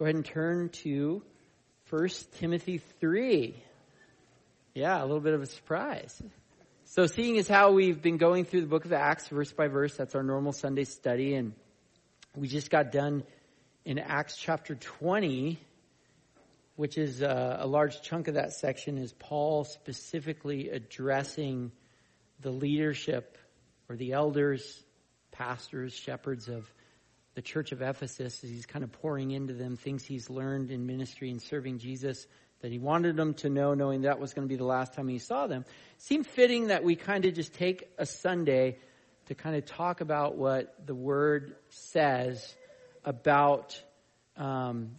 go ahead and turn to 1 Timothy 3. Yeah, a little bit of a surprise. So seeing as how we've been going through the book of Acts verse by verse, that's our normal Sunday study, and we just got done in Acts chapter 20, which is a, uh, a large chunk of that section is Paul specifically addressing the leadership or the elders, pastors, shepherds of the church of Ephesus he's kind of pouring into them things he's learned in ministry and serving Jesus that he wanted them to know, knowing that was going to be the last time he saw them. It seemed fitting that we kind of just take a Sunday to kind of talk about what the Word says about um,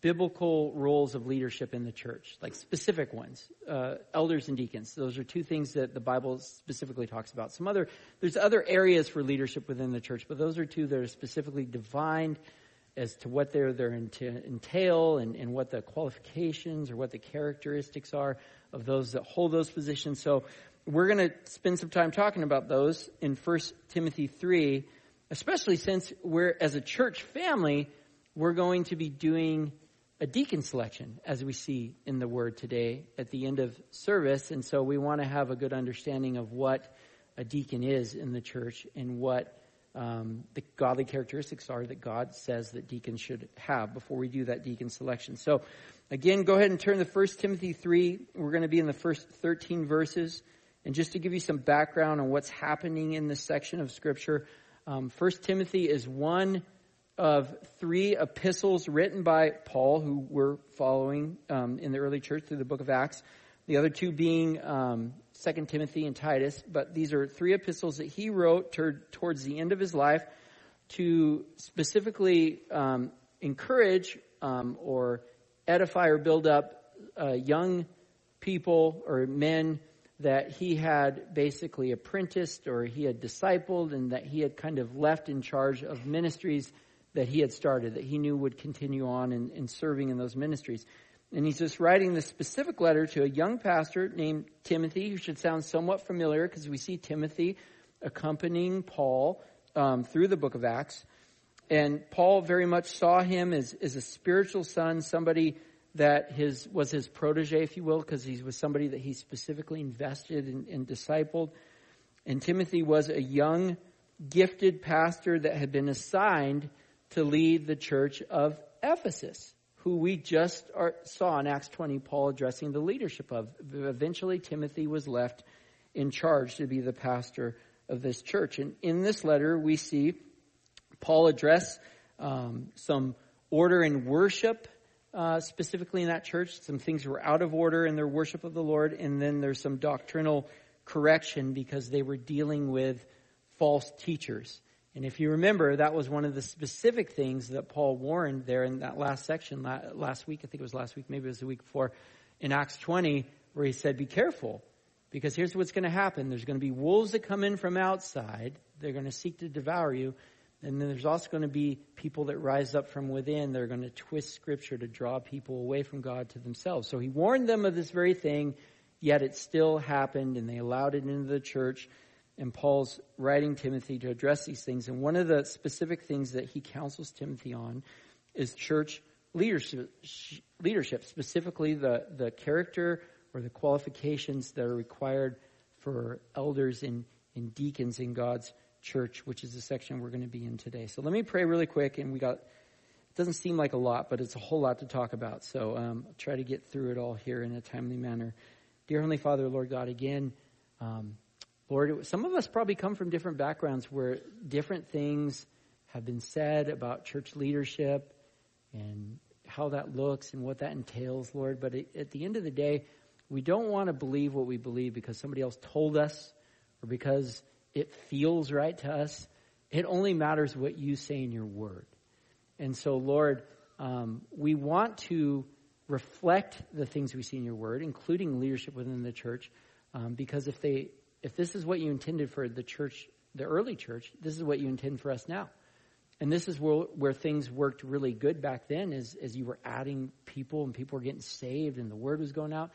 biblical roles of leadership in the church, like specific ones, uh, elders and deacons. Those are two things that the Bible specifically talks about. Some other, there's other areas for leadership within the church, but those are two that are specifically defined as to what they're, they're entail and, and what the qualifications or what the characteristics are of those that hold those positions. So we're going to spend some time talking about those in 1 Timothy 3, especially since we're, as a church family, we're going to be doing a deacon selection as we see in the word today at the end of service. And so we want to have a good understanding of what a deacon is in the church and what um, the godly characteristics are that God says that deacons should have before we do that deacon selection. So, again, go ahead and turn to 1 Timothy 3. We're going to be in the first 13 verses. And just to give you some background on what's happening in this section of Scripture, um, 1 Timothy is one of three epistles written by Paul, who we're following um, in the early church through the book of Acts. The other two being um, 2 Timothy and Titus, but these are three epistles that he wrote ter- towards the end of his life to specifically um, encourage um, or edify or build up uh, young people or men that he had basically apprenticed or he had discipled and that he had kind of left in charge of ministries that he had started, that he knew would continue on in, in serving in those ministries. And he's just writing this specific letter to a young pastor named Timothy, who should sound somewhat familiar because we see Timothy accompanying Paul um, through the book of Acts. And Paul very much saw him as, as a spiritual son, somebody that his was his protege, if you will, because he was somebody that he specifically invested and, and discipled. And Timothy was a young, gifted pastor that had been assigned to lead the church of Ephesus who we just are, saw in Acts 20, Paul addressing the leadership of. Eventually, Timothy was left in charge to be the pastor of this church. And in this letter, we see Paul address um, some order and worship, uh, specifically in that church. Some things were out of order in their worship of the Lord, and then there's some doctrinal correction because they were dealing with false teachers. And if you remember, that was one of the specific things that Paul warned there in that last section last week. I think it was last week, maybe it was the week before, in Acts 20, where he said, Be careful, because here's what's going to happen. There's going to be wolves that come in from outside, they're going to seek to devour you. And then there's also going to be people that rise up from within. They're going to twist scripture to draw people away from God to themselves. So he warned them of this very thing, yet it still happened, and they allowed it into the church and Paul's writing Timothy to address these things. And one of the specific things that he counsels Timothy on is church leadership, leadership specifically the, the character or the qualifications that are required for elders and, and deacons in God's church, which is the section we're going to be in today. So let me pray really quick, and we got. It doesn't seem like a lot, but it's a whole lot to talk about. So um, I'll try to get through it all here in a timely manner. Dear Heavenly Father, Lord God, again, um, Lord, some of us probably come from different backgrounds where different things have been said about church leadership and how that looks and what that entails, Lord. But at the end of the day, we don't want to believe what we believe because somebody else told us or because it feels right to us. It only matters what you say in your word. And so, Lord, um, we want to reflect the things we see in your word, including leadership within the church, um, because if they if this is what you intended for the church, the early church, this is what you intend for us now. And this is where, where things worked really good back then as, as you were adding people and people were getting saved and the word was going out.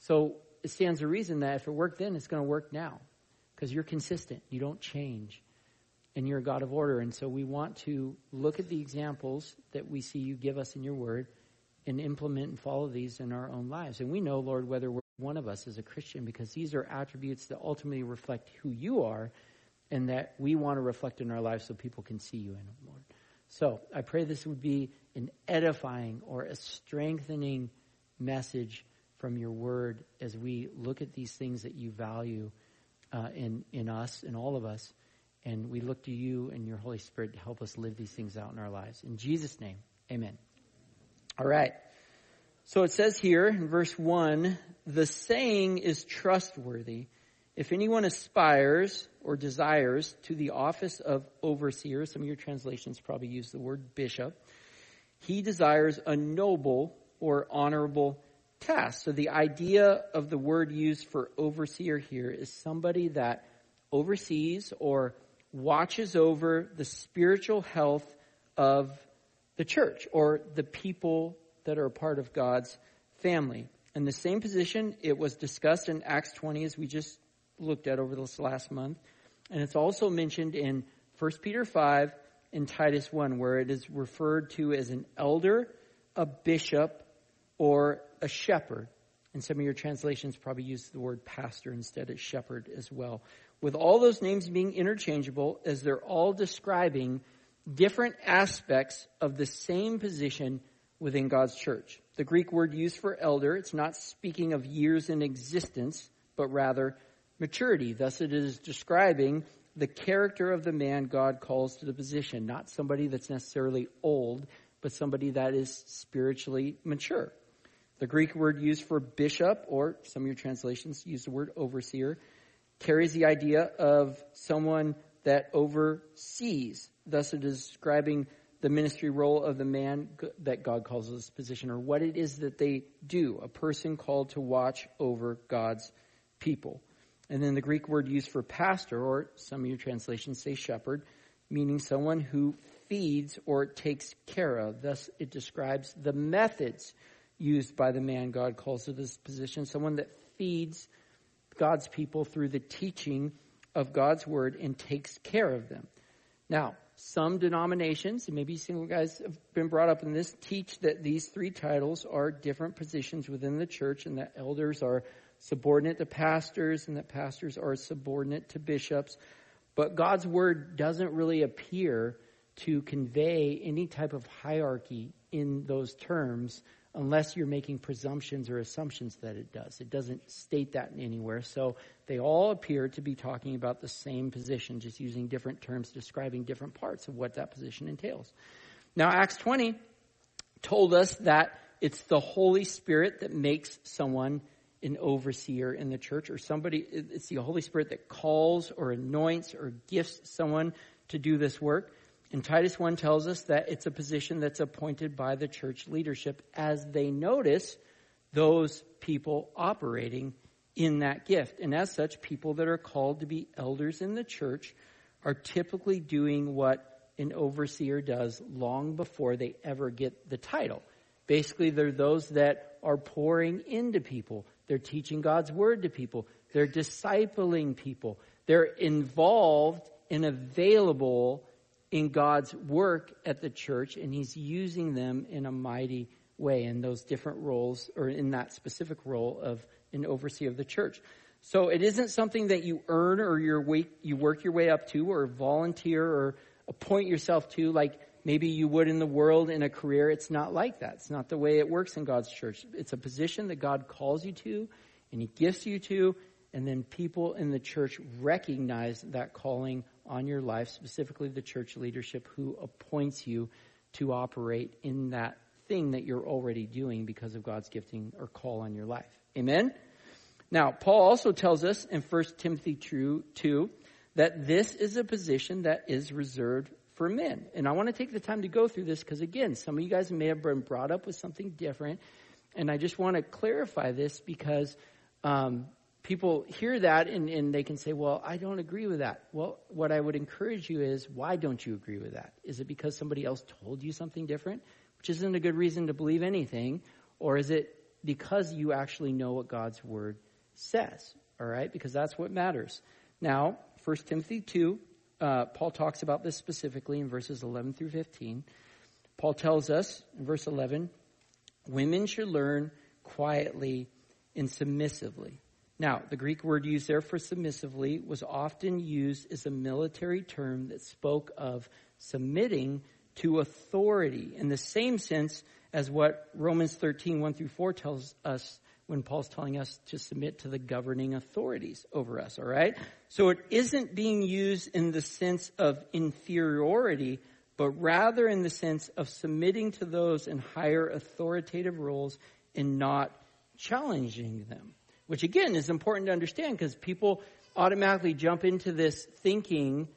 So it stands to reason that if it worked then, it's going to work now because you're consistent. You don't change. and you're a God of order. And so we want to look at the examples that we see you give us in your word and implement and follow these in our own lives. And we know, Lord, whether one of us is a Christian because these are attributes that ultimately reflect who you are and that we want to reflect in our lives so people can see you in Lord. So I pray this would be an edifying or a strengthening message from your word as we look at these things that you value uh, in, in us, in all of us. And we look to you and your Holy Spirit to help us live these things out in our lives. In Jesus' name, amen. All right. So it says here in verse 1 the saying is trustworthy. If anyone aspires or desires to the office of overseer, some of your translations probably use the word bishop, he desires a noble or honorable task. So the idea of the word used for overseer here is somebody that oversees or watches over the spiritual health of the church or the people that are a part of God's family. In the same position, it was discussed in Acts 20 as we just looked at over this last month. And it's also mentioned in 1 Peter 5 and Titus 1 where it is referred to as an elder, a bishop, or a shepherd. And some of your translations probably use the word pastor instead of shepherd as well. With all those names being interchangeable as they're all describing different aspects of the same position within God's church. The Greek word used for elder, it's not speaking of years in existence, but rather maturity. Thus it is describing the character of the man God calls to the position, not somebody that's necessarily old, but somebody that is spiritually mature. The Greek word used for bishop, or some of your translations use the word overseer, carries the idea of someone that oversees. Thus it is describing the ministry role of the man that God calls to this position, or what it is that they do, a person called to watch over God's people. And then the Greek word used for pastor, or some of your translations say shepherd, meaning someone who feeds or takes care of. Thus, it describes the methods used by the man God calls to this position, someone that feeds God's people through the teaching of God's word and takes care of them. Now, some denominations, and maybe some guys have been brought up in this, teach that these three titles are different positions within the church and that elders are subordinate to pastors and that pastors are subordinate to bishops. But God's word doesn't really appear to convey any type of hierarchy in those terms unless you're making presumptions or assumptions that it does. It doesn't state that anywhere. So they all appear to be talking about the same position, just using different terms describing different parts of what that position entails. Now, Acts 20 told us that it's the Holy Spirit that makes someone an overseer in the church or somebody, it's the Holy Spirit that calls or anoints or gifts someone to do this work. And Titus 1 tells us that it's a position that's appointed by the church leadership as they notice those people operating in that gift. And as such, people that are called to be elders in the church are typically doing what an overseer does long before they ever get the title. Basically, they're those that are pouring into people. They're teaching God's word to people. They're discipling people. They're involved and available in God's work at the church, and He's using them in a mighty way in those different roles, or in that specific role of an overseer of the church. So it isn't something that you earn or you work your way up to, or volunteer or appoint yourself to, like maybe you would in the world in a career. It's not like that. It's not the way it works in God's church. It's a position that God calls you to, and He gifts you to, and then people in the church recognize that calling on your life, specifically the church leadership who appoints you to operate in that thing that you're already doing because of God's gifting or call on your life. Amen? Now, Paul also tells us in 1 Timothy 2 that this is a position that is reserved for men. And I want to take the time to go through this because, again, some of you guys may have been brought up with something different. And I just want to clarify this because um, people hear that and, and they can say, well, I don't agree with that. Well, what I would encourage you is, why don't you agree with that? Is it because somebody else told you something different, which isn't a good reason to believe anything? Or is it because you actually know what God's word says? All right? Because that's what matters. Now, 1 Timothy 2, uh, Paul talks about this specifically in verses 11 through 15. Paul tells us in verse 11, women should learn quietly and submissively. Now, the Greek word used there for submissively was often used as a military term that spoke of submitting to authority in the same sense as what Romans 13, 1 through 4 tells us when Paul's telling us to submit to the governing authorities over us, all right? So it isn't being used in the sense of inferiority, but rather in the sense of submitting to those in higher authoritative roles and not challenging them. Which again is important to understand because people automatically jump into this thinking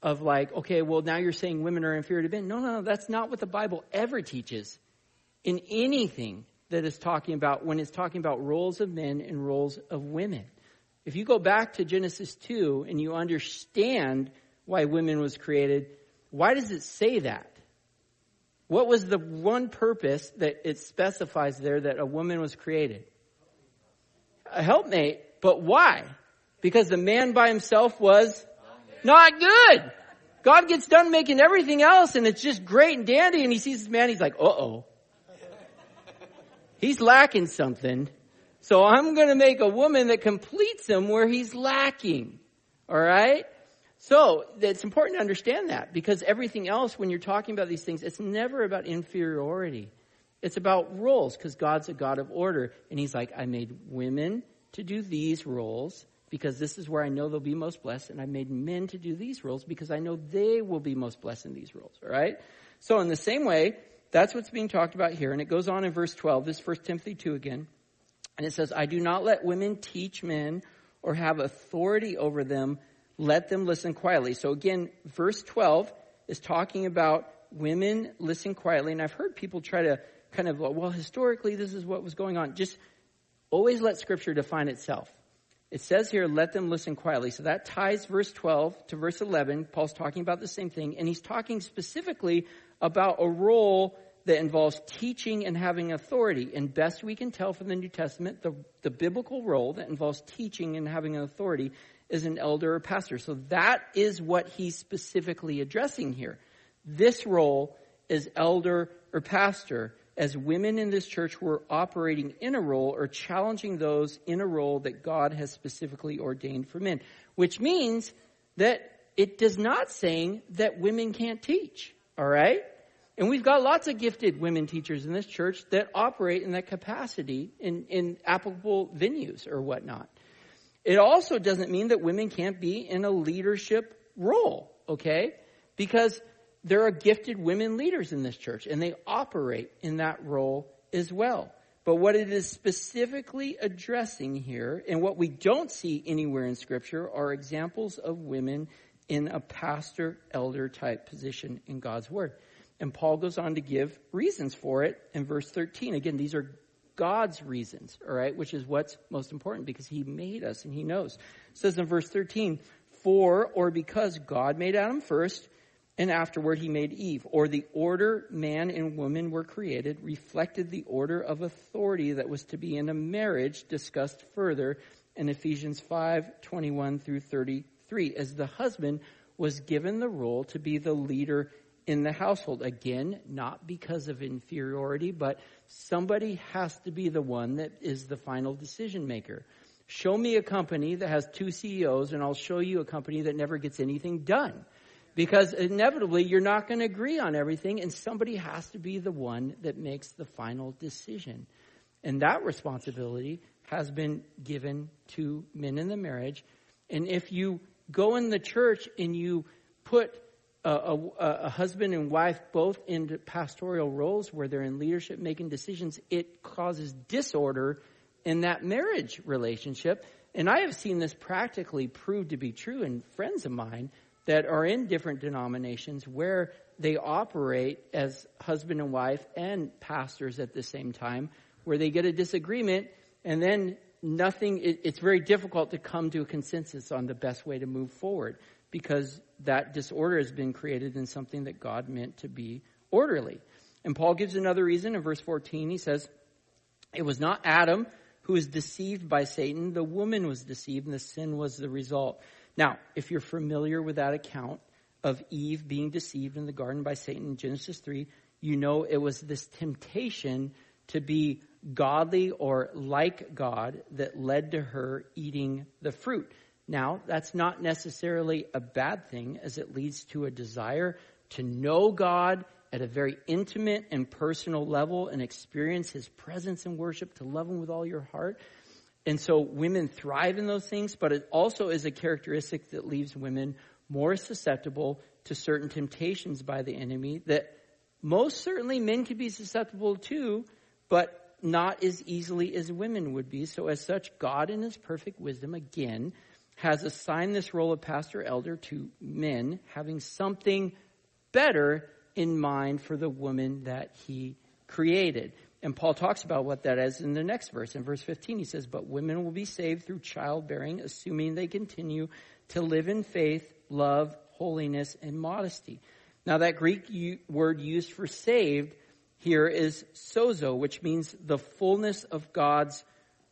of like, okay, well now you're saying women are inferior to men. No, no, no, that's not what the Bible ever teaches in anything that is talking about when it's talking about roles of men and roles of women. If you go back to Genesis 2 and you understand why women was created, why does it say that? What was the one purpose that it specifies there that a woman was created? A helpmate, but why? Because the man by himself was not good. God gets done making everything else and it's just great and dandy and he sees this man, he's like, uh oh. He's lacking something. So I'm going to make a woman that completes him where he's lacking. All right? So it's important to understand that because everything else, when you're talking about these things, it's never about inferiority. It's about roles because God's a God of order. And He's like, I made women to do these roles because this is where I know they'll be most blessed. And I made men to do these roles because I know they will be most blessed in these roles. All right? So in the same way, that's what's being talked about here. And it goes on in verse 12. This is 1 Timothy 2 again. And it says, I do not let women teach men or have authority over them. Let them listen quietly. So again, verse 12 is talking about women listen quietly. And I've heard people try to kind of, well, historically, this is what was going on. Just always let scripture define itself. It says here, let them listen quietly. So that ties verse 12 to verse 11. Paul's talking about the same thing. And he's talking specifically about a role that involves teaching and having authority. And best we can tell from the New Testament, the, the biblical role that involves teaching and having an authority is an elder or pastor. So that is what he's specifically addressing here. This role is elder or pastor as women in this church were operating in a role or challenging those in a role that God has specifically ordained for men, which means that it does not saying that women can't teach. All right? And we've got lots of gifted women teachers in this church that operate in that capacity in, in applicable venues or whatnot. It also doesn't mean that women can't be in a leadership role, okay? Because there are gifted women leaders in this church and they operate in that role as well. But what it is specifically addressing here and what we don't see anywhere in scripture are examples of women in a pastor elder type position in God's word. And Paul goes on to give reasons for it in verse 13. Again, these are God's reasons, all right, which is what's most important because he made us and he knows. It says in verse 13, for or because God made Adam first and afterward he made Eve, or the order man and woman were created reflected the order of authority that was to be in a marriage discussed further in Ephesians 5, 21 through 33, as the husband was given the role to be the leader in the household. Again, not because of inferiority, but somebody has to be the one that is the final decision maker. Show me a company that has two CEOs and I'll show you a company that never gets anything done. Because inevitably you're not going to agree on everything and somebody has to be the one that makes the final decision. And that responsibility has been given to men in the marriage. And if you go in the church and you put a, a, a, husband and wife both in pastoral roles where they're in leadership making decisions, it causes disorder in that marriage relationship. And I have seen this practically proved to be true in friends of mine that are in different denominations where they operate as husband and wife and pastors at the same time, where they get a disagreement and then nothing, it, it's very difficult to come to a consensus on the best way to move forward because that disorder has been created in something that God meant to be orderly. And Paul gives another reason in verse 14. He says, It was not Adam who was deceived by Satan, the woman was deceived, and the sin was the result. Now, if you're familiar with that account of Eve being deceived in the garden by Satan in Genesis 3, you know it was this temptation to be godly or like God that led to her eating the fruit. Now, that's not necessarily a bad thing as it leads to a desire to know God at a very intimate and personal level and experience his presence and worship, to love him with all your heart. And so women thrive in those things, but it also is a characteristic that leaves women more susceptible to certain temptations by the enemy that most certainly men could be susceptible to, but not as easily as women would be. So as such, God in his perfect wisdom, again, has assigned this role of pastor elder to men having something better in mind for the woman that he created. And Paul talks about what that is in the next verse. In verse 15, he says, But women will be saved through childbearing, assuming they continue to live in faith, love, holiness, and modesty. Now, that Greek word used for saved here is sozo, which means the fullness of God's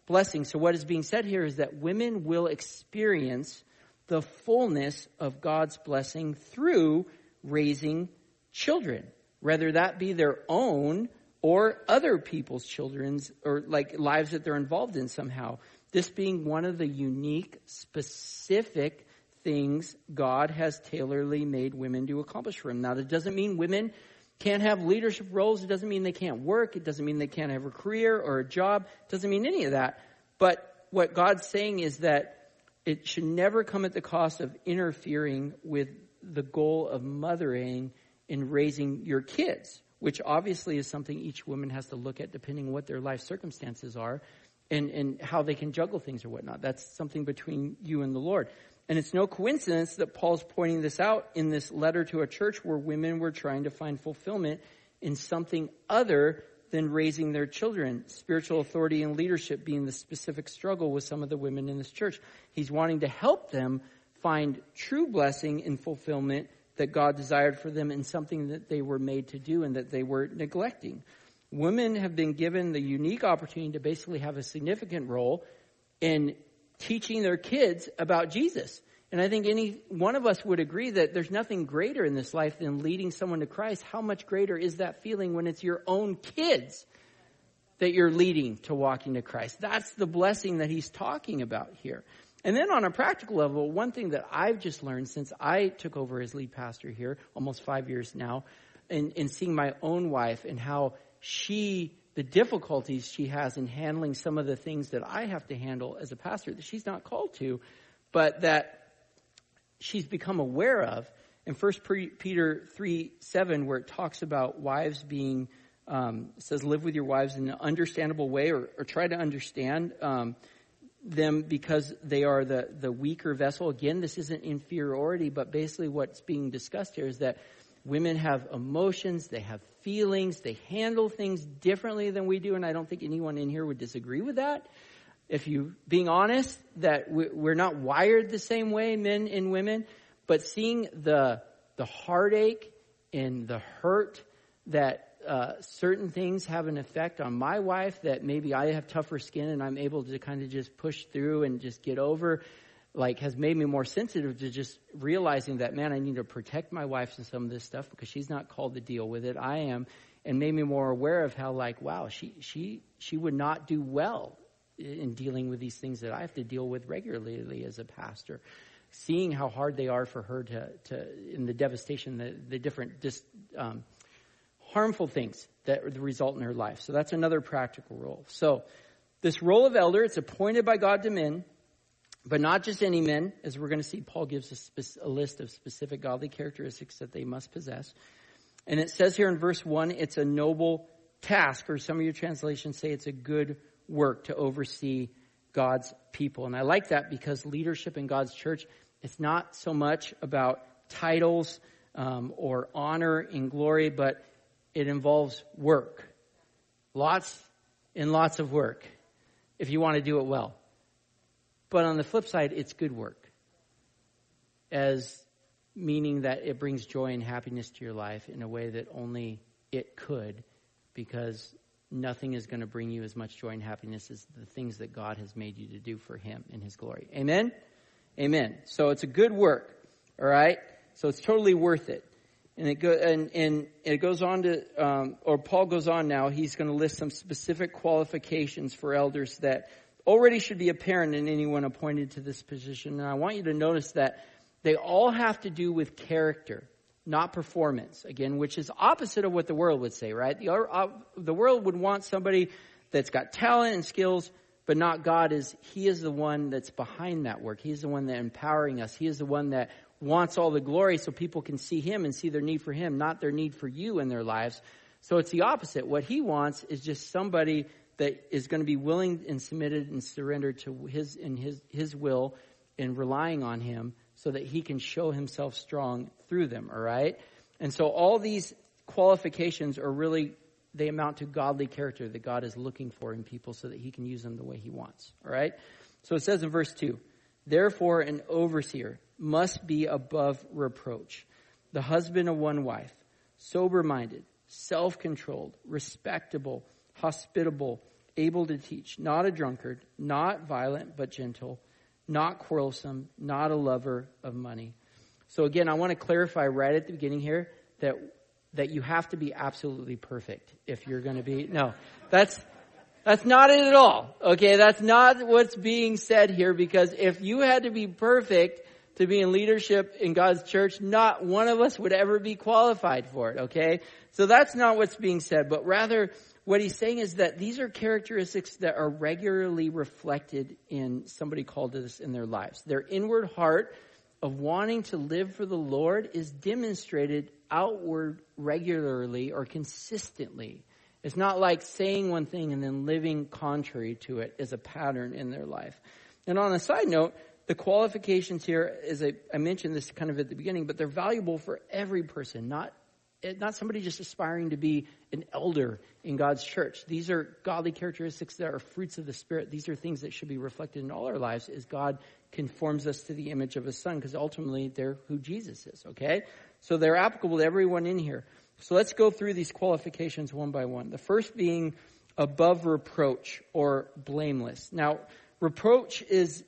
blessing. So, what is being said here is that women will experience the fullness of God's blessing through raising children, whether that be their own or other people's children's or like lives that they're involved in somehow. This being one of the unique, specific things God has tailorly made women to accomplish for him. Now, that doesn't mean women can't have leadership roles. It doesn't mean they can't work. It doesn't mean they can't have a career or a job. It doesn't mean any of that. But what God's saying is that it should never come at the cost of interfering with the goal of mothering and raising your kids, which obviously is something each woman has to look at depending on what their life circumstances are and, and how they can juggle things or whatnot. That's something between you and the Lord. And it's no coincidence that Paul's pointing this out in this letter to a church where women were trying to find fulfillment in something other than raising their children. Spiritual authority and leadership being the specific struggle with some of the women in this church. He's wanting to help them find true blessing and fulfillment that God desired for them in something that they were made to do and that they were neglecting. Women have been given the unique opportunity to basically have a significant role in teaching their kids about Jesus. And I think any one of us would agree that there's nothing greater in this life than leading someone to Christ. How much greater is that feeling when it's your own kids that you're leading to walking to Christ? That's the blessing that he's talking about here. And then on a practical level, one thing that I've just learned since I took over as lead pastor here, almost five years now, in, in seeing my own wife and how she the difficulties she has in handling some of the things that I have to handle as a pastor that she's not called to, but that she's become aware of. In 1 Peter 3 7, where it talks about wives being, um, says, live with your wives in an understandable way or, or try to understand um, them because they are the, the weaker vessel. Again, this isn't inferiority, but basically what's being discussed here is that Women have emotions, they have feelings, they handle things differently than we do, and I don't think anyone in here would disagree with that. If you, being honest, that we're not wired the same way, men and women, but seeing the, the heartache and the hurt that uh, certain things have an effect on my wife that maybe I have tougher skin and I'm able to kind of just push through and just get over like has made me more sensitive to just realizing that man i need to protect my wife from some of this stuff because she's not called to deal with it. I am. And made me more aware of how like wow she she she would not do well in dealing with these things that i have to deal with regularly as a pastor. Seeing how hard they are for her to to in the devastation the the different dis, um, harmful things that result in her life so that's another practical role so this role of elder it's appointed by god to men but not just any men, as we're going to see, Paul gives a, spe- a, list of specific godly characteristics that they must possess. And it says here in verse 1, it's a noble task, or some of your translations say it's a good work to oversee God's people. And I like that because leadership in God's church, it's not so much about titles um, or honor and glory, but it involves work. Lots and lots of work if you want to do it well. But on the flip side, it's good work. As meaning that it brings joy and happiness to your life in a way that only it could, because nothing is going to bring you as much joy and happiness as the things that God has made you to do for Him in His glory. Amen? Amen. So it's a good work. All right. So it's totally worth it. And it, go, and, and it goes on to, um, or Paul goes on now, he's going to list some specific qualifications for elders that already should be apparent in anyone appointed to this position. And I want you to notice that they all have to do with character, not performance. Again, which is opposite of what the world would say, right? The, uh, the world would want somebody that's got talent and skills, but not God is, He is the one that's behind that work. He's the one that empowering us. He is the one that wants all the glory so people can see him and see their need for him, not their need for you in their lives. So it's the opposite. What he wants is just somebody that is going to be willing and submitted and surrendered to his in his his will and relying on him so that he can show himself strong through them, all right? And so all these qualifications are really they amount to godly character that God is looking for in people so that he can use them the way he wants, all right? So it says in verse 2, therefore an overseer must be above reproach. The husband of one wife, sober minded, self controlled, respectable, hospitable, able to teach, not a drunkard, not violent, but gentle, not quarrelsome, not a lover of money. So again, I want to clarify right at the beginning here that that you have to be absolutely perfect if you're going to be no that's that's not it at all okay that's not what's being said here because if you had to be perfect to be in leadership in God's church, not one of us would ever be qualified for it, okay? So that's not what's being said, but rather what he's saying is that these are characteristics that are regularly reflected in somebody called this in their lives. Their inward heart of wanting to live for the Lord is demonstrated outward regularly or consistently. It's not like saying one thing and then living contrary to it as a pattern in their life. And on a side note, the qualifications here, as I, I, mentioned this kind of at the beginning, but they're valuable for every person, not not somebody just aspiring to be an elder in God's church. These are godly characteristics that are fruits of the Spirit. These are things that should be reflected in all our lives as God conforms us to the image of His Son, because ultimately they're who Jesus is. Okay, so they're applicable to everyone in here. So let's go through these qualifications one by one. The first being above reproach or blameless. Now, reproach is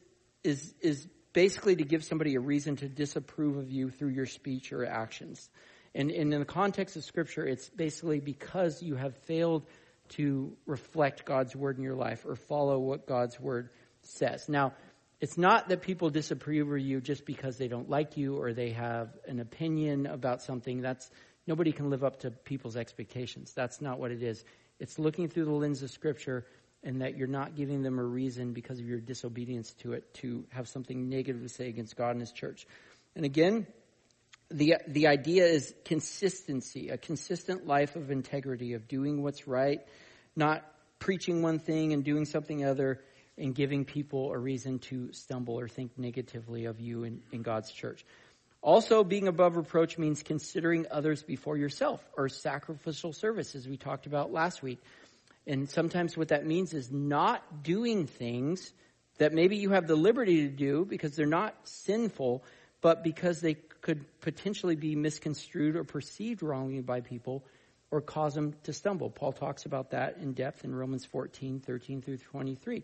is, is basically to give somebody a reason to disapprove of you through your speech or actions. And, and in the context of Scripture, it's basically because you have failed to reflect God's word in your life or follow what God's word says. Now, it's not that people disapprove of you just because they don't like you or they have an opinion about something. That's nobody can live up to people's expectations. That's not what it is. It's looking through the lens of Scripture and that you're not giving them a reason because of your disobedience to it to have something negative to say against God and His church. And again, the, the idea is consistency, a consistent life of integrity, of doing what's right, not preaching one thing and doing something other, and giving people a reason to stumble or think negatively of you in, in God's church. Also, being above reproach means considering others before yourself, or sacrificial service, as we talked about last week. And sometimes what that means is not doing things that maybe you have the liberty to do because they're not sinful, but because they could potentially be misconstrued or perceived wrongly by people or cause them to stumble. Paul talks about that in depth in Romans 14, 13 through 23.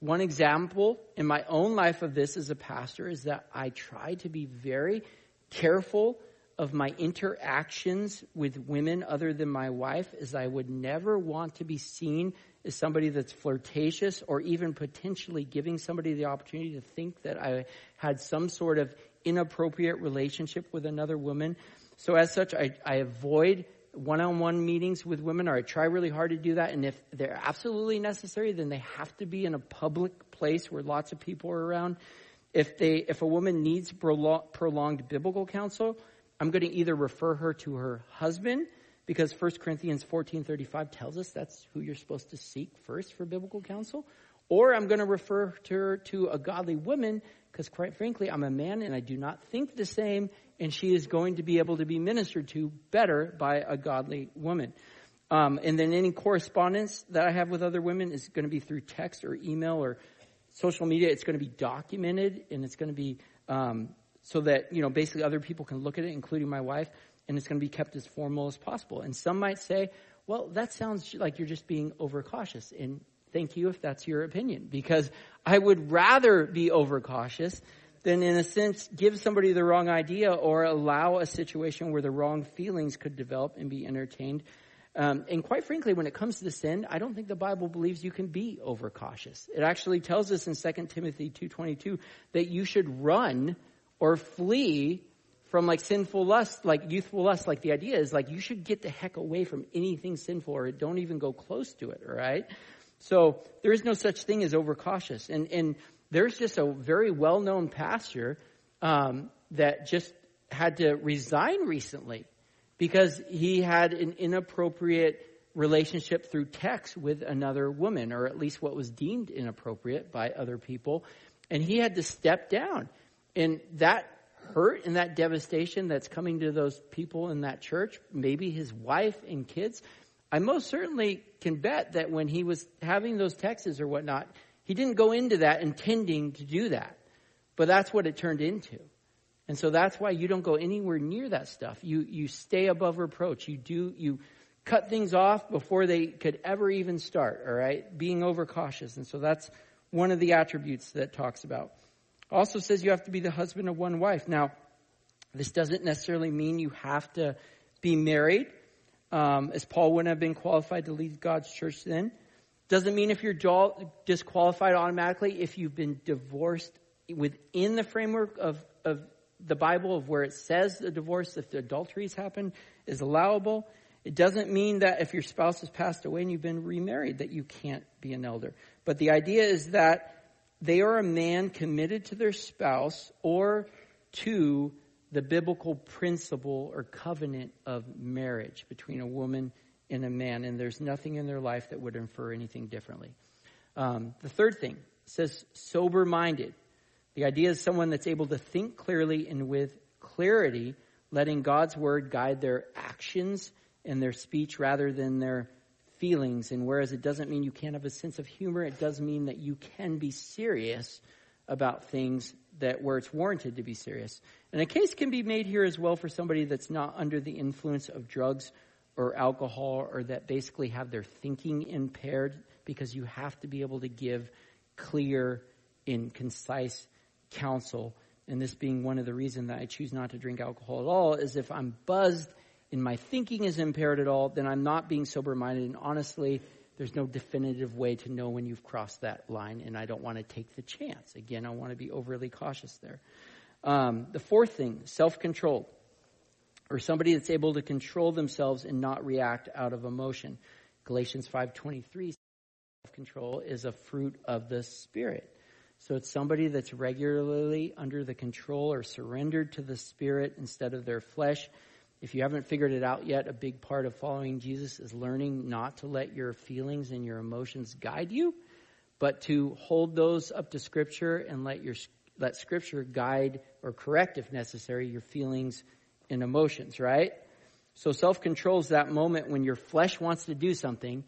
One example in my own life of this as a pastor is that I try to be very careful of my interactions with women other than my wife is I would never want to be seen as somebody that's flirtatious or even potentially giving somebody the opportunity to think that I had some sort of inappropriate relationship with another woman. So as such, I, I avoid one-on-one meetings with women or I try really hard to do that. And if they're absolutely necessary, then they have to be in a public place where lots of people are around. If they, if a woman needs prolonged biblical counsel, I'm going to either refer her to her husband because 1 Corinthians 14:35 tells us that's who you're supposed to seek first for biblical counsel, or I'm going to refer to her to a godly woman because quite frankly, I'm a man and I do not think the same and she is going to be able to be ministered to better by a godly woman. Um, and then any correspondence that I have with other women is going to be through text or email or social media. It's going to be documented and it's going to be um, so that, you know, basically other people can look at it, including my wife, and it's going to be kept as formal as possible. And some might say, well, that sounds like you're just being overcautious. And thank you if that's your opinion, because I would rather be overcautious than, in a sense give somebody the wrong idea or allow a situation where the wrong feelings could develop and be entertained. Um, and quite frankly, when it comes to sin, I don't think the Bible believes you can be overcautious. It actually tells us in 2 Timothy 2.22 that you should run or flee from like sinful lust, like youthful lust. Like the idea is like you should get the heck away from anything sinful or don't even go close to it, all right? So there is no such thing as overcautious. And, and there's just a very well-known pastor um, that just had to resign recently because he had an inappropriate relationship through text with another woman, or at least what was deemed inappropriate by other people. And he had to step down. And that hurt and that devastation that's coming to those people in that church, maybe his wife and kids, I most certainly can bet that when he was having those texts or whatnot, he didn't go into that intending to do that. But that's what it turned into. And so that's why you don't go anywhere near that stuff. You, you stay above reproach. You do, you cut things off before they could ever even start, all right? Being overcautious. And so that's one of the attributes that talks about. Also says you have to be the husband of one wife. Now, this doesn't necessarily mean you have to be married, um, as Paul wouldn't have been qualified to lead God's church then. Doesn't mean if you're disqualified automatically if you've been divorced within the framework of, of the Bible of where it says the divorce, if the adulteries happen, is allowable. It doesn't mean that if your spouse has passed away and you've been remarried that you can't be an elder. But the idea is that they are a man committed to their spouse or to the biblical principle or covenant of marriage between a woman and a man, and there's nothing in their life that would infer anything differently. Um, the third thing says sober minded. The idea is someone that's able to think clearly and with clarity, letting God's word guide their actions and their speech rather than their feelings. And whereas it doesn't mean you can't have a sense of humor, it does mean that you can be serious about things that where it's warranted to be serious. And a case can be made here as well for somebody that's not under the influence of drugs or alcohol or that basically have their thinking impaired because you have to be able to give clear and concise counsel, and this being one of the reasons that I choose not to drink alcohol at all, is if I'm buzzed and my thinking is impaired at all, then I'm not being sober minded. And honestly, there's no definitive way to know when you've crossed that line, and I don't want to take the chance. Again, I want to be overly cautious there. Um, the fourth thing, self control, or somebody that's able to control themselves and not react out of emotion. Galatians 5:23 self-control is a fruit of the spirit. So it's somebody that's regularly under the control or surrendered to the Spirit instead of their flesh. If you haven't figured it out yet, a big part of following Jesus is learning not to let your feelings and your emotions guide you, but to hold those up to Scripture and let your let Scripture guide or correct, if necessary, your feelings and emotions. Right. So self control is that moment when your flesh wants to do something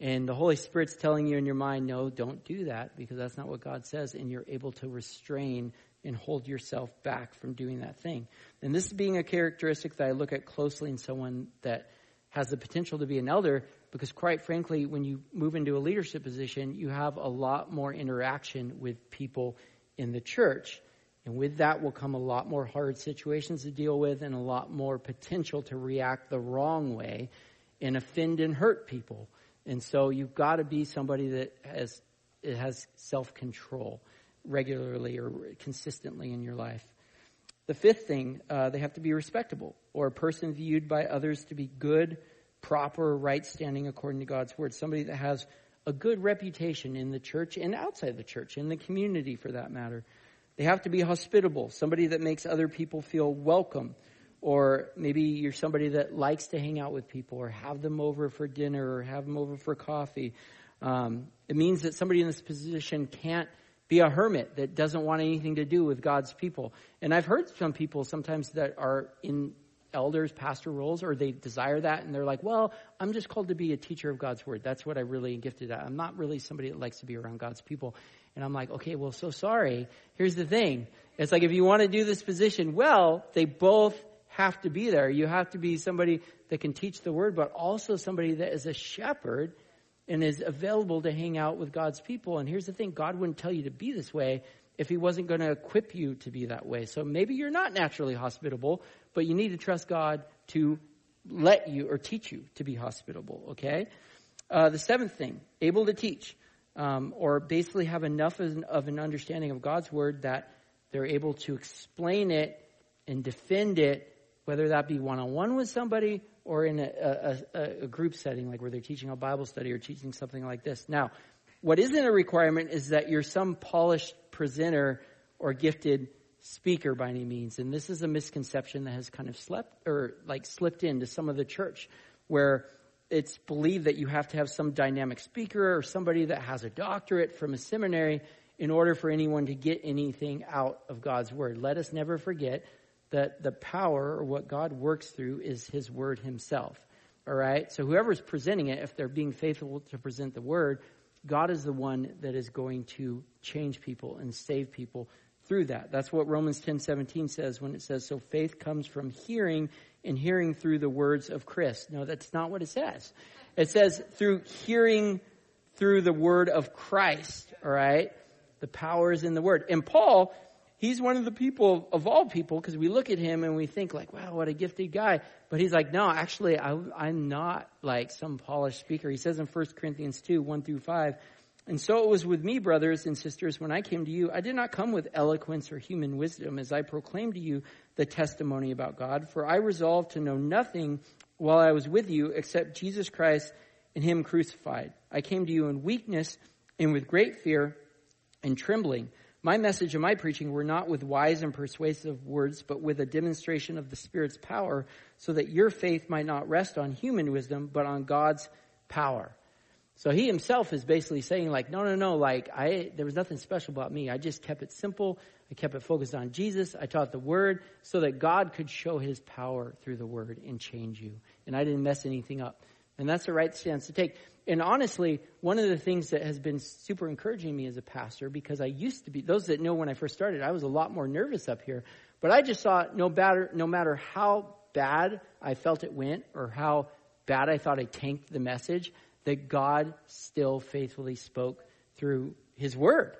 and the Holy Spirit's telling you in your mind, no, don't do that because that's not what God says. And you're able to restrain and hold yourself back from doing that thing. And this is being a characteristic that I look at closely in someone that has the potential to be an elder because quite frankly, when you move into a leadership position, you have a lot more interaction with people in the church. And with that will come a lot more hard situations to deal with and a lot more potential to react the wrong way and offend and hurt people. And so you've got to be somebody that has has self control regularly or consistently in your life. The fifth thing, uh, they have to be respectable, or a person viewed by others to be good, proper, right standing according to God's word. Somebody that has a good reputation in the church and outside the church, in the community for that matter. They have to be hospitable, somebody that makes other people feel welcome or maybe you're somebody that likes to hang out with people or have them over for dinner or have them over for coffee. Um, it means that somebody in this position can't be a hermit that doesn't want anything to do with God's people. And I've heard some people sometimes that are in elders, pastor roles, or they desire that, and they're like, well, I'm just called to be a teacher of God's word. That's what I really gifted at. I'm not really somebody that likes to be around God's people. And I'm like, okay, well, so sorry. Here's the thing. It's like if you want to do this position well, they both have to be there. You have to be somebody that can teach the word, but also somebody that is a shepherd and is available to hang out with God's people. And here's the thing God wouldn't tell you to be this way if he wasn't going to equip you to be that way. So maybe you're not naturally hospitable, but you need to trust God to let you or teach you to be hospitable, okay? Uh, the seventh thing, able to teach, um, or basically have enough of an, of an understanding of God's word that they're able to explain it and defend it, whether that be one on one with somebody or in a, a, a, group setting, like where they're teaching a Bible study or teaching something like this. Now, what isn't a requirement is that you're some polished presenter or gifted speaker by any means. And this is a misconception that has kind of slept or like slipped into some of the church where it's believed that you have to have some dynamic speaker or somebody that has a doctorate from a seminary in order for anyone to get anything out of God's word. Let us never forget that the power or what God works through is his word himself. All right? So whoever's presenting it, if they're being faithful to present the word, God is the one that is going to change people and save people through that. That's what Romans 10:17 says when it says so faith comes from hearing and hearing through the words of Christ. No, that's not what it says. It says through hearing through the word of Christ, all right? The power is in the word. And Paul, he's one of the people of all people because we look at him and we think like, wow, what a gifted guy. But he's like, no, actually, I, am not like some polished speaker. He says in 1 Corinthians 2, 1 through 5, and so it was with me, brothers and sisters, when I came to you. I did not come with eloquence or human wisdom as I proclaimed to you the testimony about God, for I resolved to know nothing while I was with you except Jesus Christ and Him crucified. I came to you in weakness and with great fear and trembling. My message and my preaching were not with wise and persuasive words, but with a demonstration of the Spirit's power, so that your faith might not rest on human wisdom, but on God's power. So he himself is basically saying, like, no, no, no, like, I, there was nothing special about me. I just kept it simple. I kept it focused on Jesus. I taught the word so that God could show his power through the word and change you. And I didn't mess anything up. And that's the right stance to take and honestly, one of the things that has been super encouraging me as a pastor, because I used to be, those that know when I first started, I was a lot more nervous up here. But I just saw no matter, no matter how bad I felt it went or how bad I thought I tanked the message, that God still faithfully spoke through his word.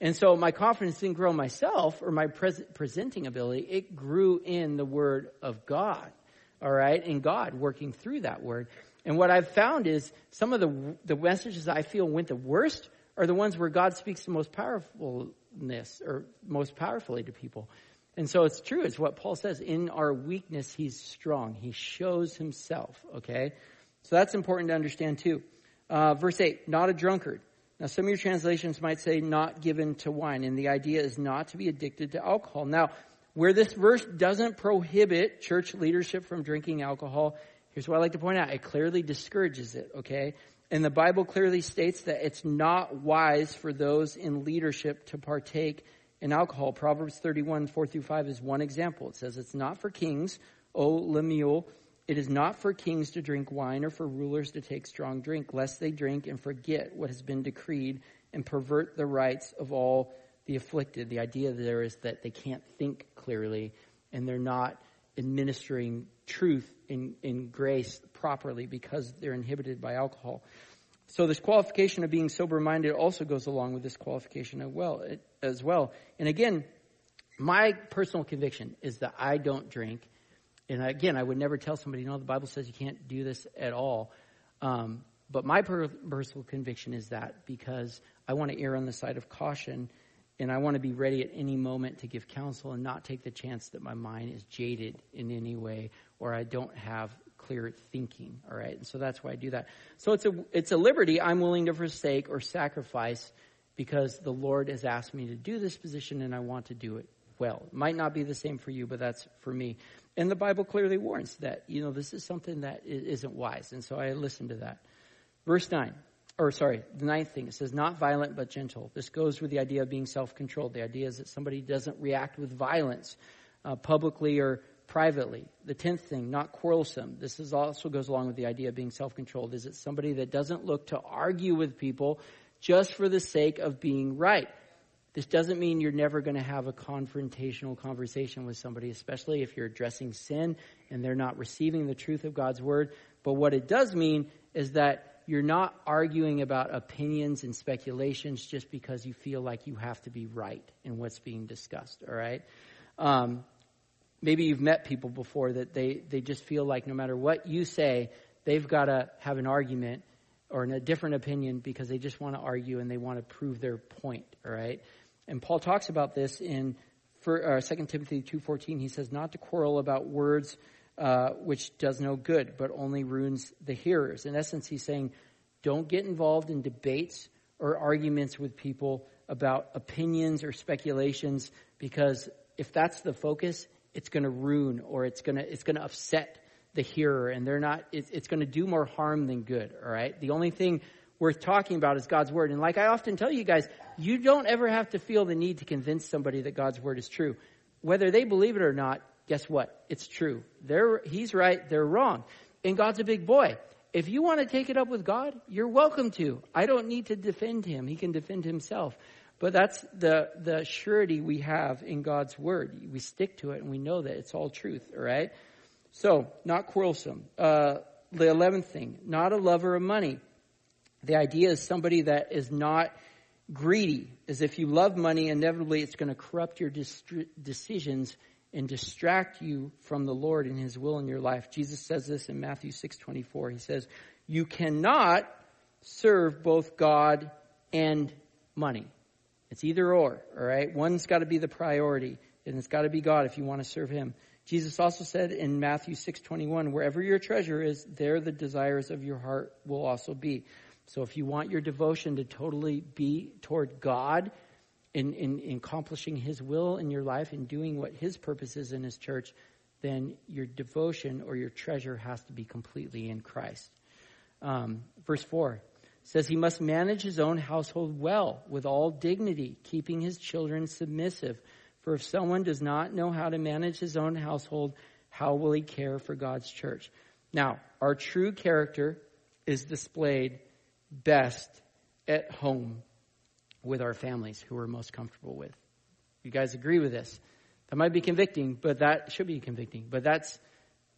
And so my confidence didn't grow myself or my pres- presenting ability. It grew in the word of God. All right. And God working through that word. And what I've found is some of the, the messages I feel went the worst are the ones where God speaks the most powerfulness or most powerfully to people. And so it's true. It's what Paul says. In our weakness, he's strong. He shows himself. Okay. So that's important to understand too. Uh, verse 8, not a drunkard. Now, some of your translations might say not given to wine, and the idea is not to be addicted to alcohol. Now, where this verse doesn't prohibit church leadership from drinking alcohol, Here's what I like to point out. It clearly discourages it, okay? And the Bible clearly states that it's not wise for those in leadership to partake in alcohol. Proverbs 31, 4 through 5 is one example. It says, It's not for kings, O Lemuel. It is not for kings to drink wine or for rulers to take strong drink, lest they drink and forget what has been decreed and pervert the rights of all the afflicted. The idea there is that they can't think clearly and they're not administering truth in, in grace properly because they're inhibited by alcohol. So this qualification of being sober minded also goes along with this qualification as well, as well. And again, my personal conviction is that I don't drink. And again, I would never tell somebody, know, the Bible says you can't do this at all. Um, but my personal conviction is that because I want to err on the side of caution and I want to be ready at any moment to give counsel and not take the chance that my mind is jaded in any way or I don't have clear thinking. All right. And so that's why I do that. So it's a, it's a liberty I'm willing to forsake or sacrifice because the Lord has asked me to do this position and I want to do it well. It might not be the same for you, but that's for me. And the Bible clearly warns that, you know, this is something that isn't wise. And so I listen to that. Verse 9 or sorry, the ninth thing, it says not violent but gentle. This goes with the idea of being self-controlled. The idea is that somebody doesn't react with violence, uh, publicly or privately. The tenth thing, not quarrelsome. This is also goes along with the idea of being self-controlled. Is it somebody that doesn't look to argue with people just for the sake of being right? This doesn't mean you're never going to have a confrontational conversation with somebody, especially if you're addressing sin and they're not receiving the truth of God's word. But what it does mean is that you're not arguing about opinions and speculations just because you feel like you have to be right in what's being discussed, all right? Um, maybe you've met people before that they, they just feel like no matter what you say, they've got to have an argument or a different opinion because they just want to argue and they want to prove their point, all right? And Paul talks about this in for, uh, 2 Timothy 2.14. He says, not to quarrel about words uh, which does no good, but only ruins the hearers. In essence, he's saying, don't get involved in debates or arguments with people about opinions or speculations because if that's the focus, it's going to ruin or it's going to it's going to upset the hearer, and they're not. It's, it's going to do more harm than good. All right. The only thing worth talking about is God's word, and like I often tell you guys, you don't ever have to feel the need to convince somebody that God's word is true, whether they believe it or not. Guess what? It's true. They're, he's right. They're wrong. And God's a big boy. If you want to take it up with God, you're welcome to. I don't need to defend him. He can defend himself. But that's the, the surety we have in God's word. We stick to it and we know that it's all truth, all right? So, not quarrelsome. Uh, the 11th thing, not a lover of money. The idea is somebody that is not greedy, as if you love money, inevitably it's going to corrupt your decisions and distract you from the Lord and His will in your life. Jesus says this in Matthew 6:24. He says, "You cannot serve both God and money. It's either or, all right? One's got to be the priority, and it's got to be God if you want to serve him." Jesus also said in Matthew 6:21, "Wherever your treasure is, there the desires of your heart will also be." So if you want your devotion to totally be toward God, in, in, in accomplishing His will in your life and doing what His purpose is in His church, then your devotion or your treasure has to be completely in Christ. Um, verse 4 says he must manage his own household well with all dignity, keeping his children submissive. For if someone does not know how to manage his own household, how will he care for God's church? Now, our true character is displayed best at home with our families who we're most comfortable with. You guys agree with this? That might be convicting, but that should be convicting. But that's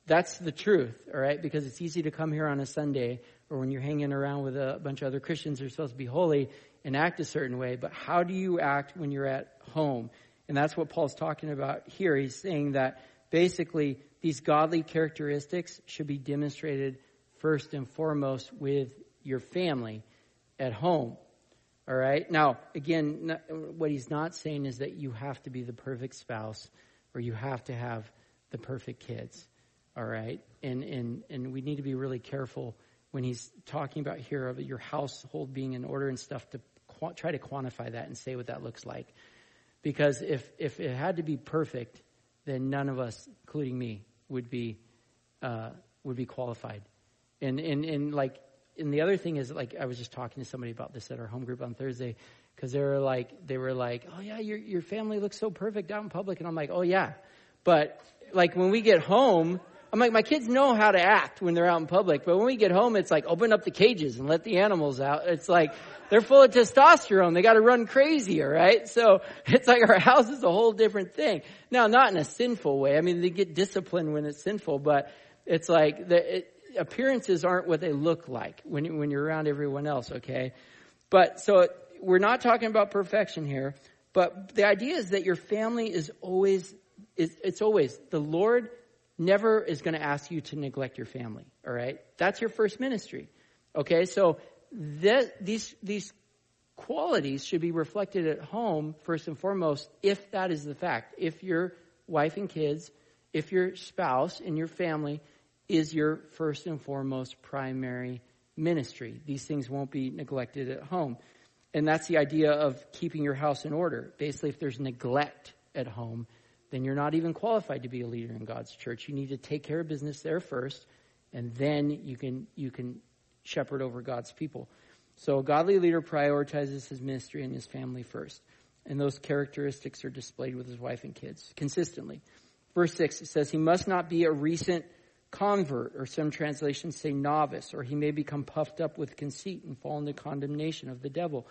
that's the truth, all right? Because it's easy to come here on a Sunday or when you're hanging around with a bunch of other Christians who are supposed to be holy and act a certain way. But how do you act when you're at home? And that's what Paul's talking about here. He's saying that basically these godly characteristics should be demonstrated first and foremost with your family at home. All right. Now, again, what he's not saying is that you have to be the perfect spouse or you have to have the perfect kids. All right. And, and, and we need to be really careful when he's talking about here of your household being in order and stuff to qu- try to quantify that and say what that looks like. Because if, if it had to be perfect, then none of us, including me, would be, uh, would be qualified. And, and, and like, and the other thing is like I was just talking to somebody about this at our home group on Thursday because they were like they were like, "Oh yeah, your your family looks so perfect out in public," and I'm like, "Oh yeah," but like when we get home. I'm like, my kids know how to act when they're out in public, but when we get home, it's like, open up the cages and let the animals out. It's like, they're full of testosterone. They gotta run crazy, alright? So, it's like our house is a whole different thing. Now, not in a sinful way. I mean, they get disciplined when it's sinful, but it's like, the, it, appearances aren't what they look like when, when you're around everyone else, okay? But so we're not talking about perfection here, but the idea is that your family is always, it's always, the Lord never is going to ask you to neglect your family, all right? That's your first ministry, okay? So that, these, these qualities should be reflected at home first and foremost if that is the fact. If your wife and kids, if your spouse and your family is your first and foremost primary ministry. These things won't be neglected at home. And that's the idea of keeping your house in order. Basically, if there's neglect at home, then you're not even qualified to be a leader in God's church. You need to take care of business there first, and then you can you can shepherd over God's people. So a godly leader prioritizes his ministry and his family first. And those characteristics are displayed with his wife and kids consistently. Verse 6, it says, He must not be a recent convert, or some translations say novice, or he may become puffed up with conceit and fall into condemnation of the devil.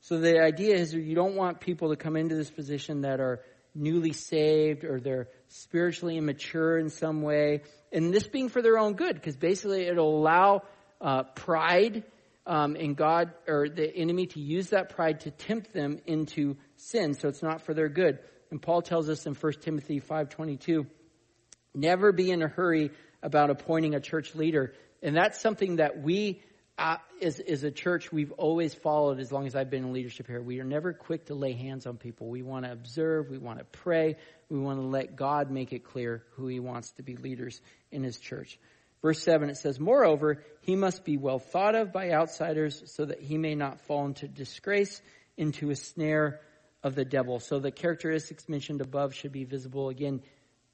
So the idea is you don't want people to come into this position that are newly saved or they're spiritually immature in some way, and this being for their own good, because basically it'll allow uh, pride um, God or the enemy to use that pride to tempt them into sin. So it's not for their good. And Paul tells us in 1 Timothy 5:22, never be in a hurry about appointing a church leader. And that's something that we as, as a church, we've always followed as long as I've been in leadership here. We are never quick to lay hands on people. We want to observe. We want to pray. We want to let God make it clear who he wants to be leaders in his church. Verse 7, it says, Moreover, he must be well thought of by outsiders so that he may not fall into disgrace, into a snare of the devil. So the characteristics mentioned above should be visible again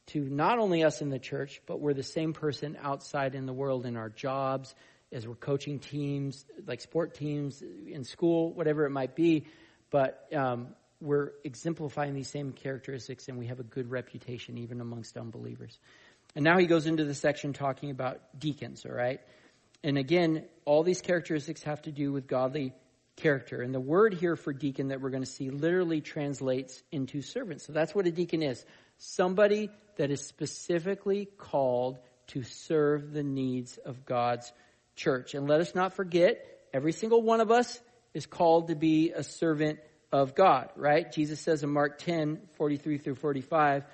to not only us in the church, but we're the same person outside in the world in our jobs, as we're coaching teams, like sport teams in school, whatever it might be. But um, we're exemplifying these same characteristics, and we have a good reputation even amongst unbelievers. And now he goes into the section talking about deacons, all right? And again, all these characteristics have to do with godly character. And the word here for deacon that we're going to see literally translates into servant. So that's what a deacon is somebody that is specifically called to serve the needs of God's church. And let us not forget, every single one of us is called to be a servant of God, right? Jesus says in Mark 10, 43 through 45,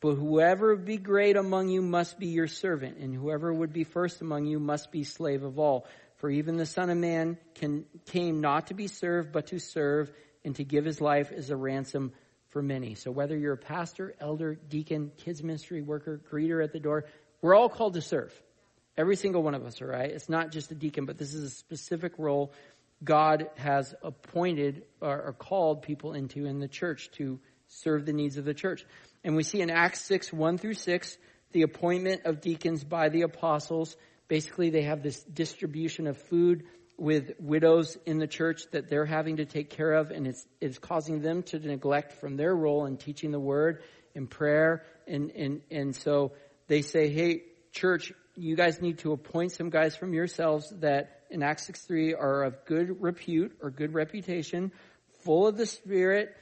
but whoever would be great among you must be your servant, and whoever would be first among you must be slave of all. For even the Son of Man can, came not to be served, but to serve, and to give his life as a ransom for many. So whether you're a pastor, elder, deacon, kids ministry worker, greeter at the door, we're all called to serve. Every single one of us, all right? It's not just a deacon, but this is a specific role God has appointed or, or called people into in the church to serve the needs of the church. And we see in Acts 6, 1 through 6, the appointment of deacons by the apostles. Basically, they have this distribution of food with widows in the church that they're having to take care of, and it's, it's causing them to neglect from their role in teaching the word and prayer. And, and, and so they say, hey, church, you guys need to appoint some guys from yourselves that in Acts 6 3 are of good repute or good reputation, full of the Spirit,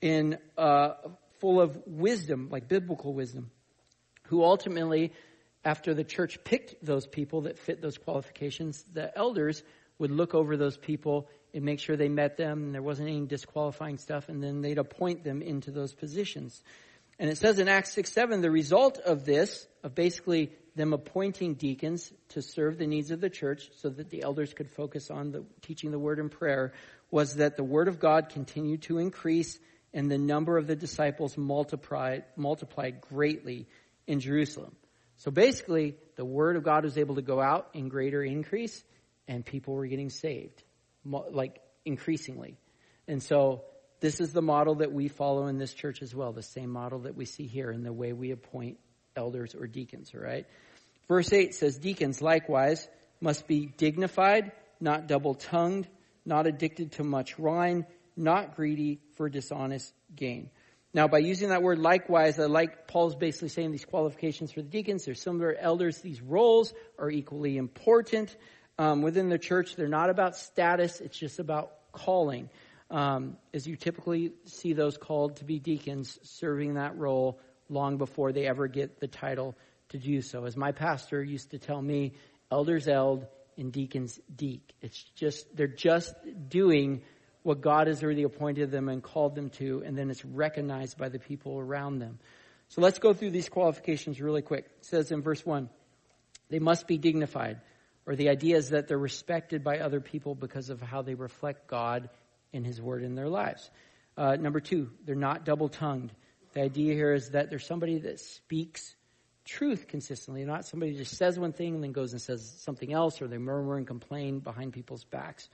in uh, full of wisdom, like biblical wisdom, who ultimately, after the church picked those people that fit those qualifications, the elders would look over those people and make sure they met them and there wasn't any disqualifying stuff, and then they'd appoint them into those positions. And it says in Acts 6 7, the result of this, of basically them appointing deacons to serve the needs of the church so that the elders could focus on the teaching the word and prayer, was that the word of God continued to increase and the number of the disciples multiplied, multiplied greatly in Jerusalem. So basically, the word of God was able to go out in greater increase and people were getting saved, like increasingly. And so this is the model that we follow in this church as well, the same model that we see here in the way we appoint elders or deacons, all right? Verse 8 says, Deacons likewise must be dignified, not double tongued, not addicted to much wine, not greedy for dishonest gain. Now, by using that word likewise, I like Paul's basically saying these qualifications for the deacons. They're similar elders. These roles are equally important um, within the church. They're not about status. It's just about calling um, as you typically see those called to be deacons serving that role long before they ever get the title to do so. As my pastor used to tell me, elders eld and deacons deek. It's just, they're just doing what God has already appointed them and called them to, and then it's recognized by the people around them. So let's go through these qualifications really quick. It says in verse 1, they must be dignified, or the idea is that they're respected by other people because of how they reflect God in His Word in their lives. Uh, number two, they're not double tongued. The idea here is that there's somebody that speaks truth consistently, not somebody who just says one thing and then goes and says something else, or they murmur and complain behind people's backs.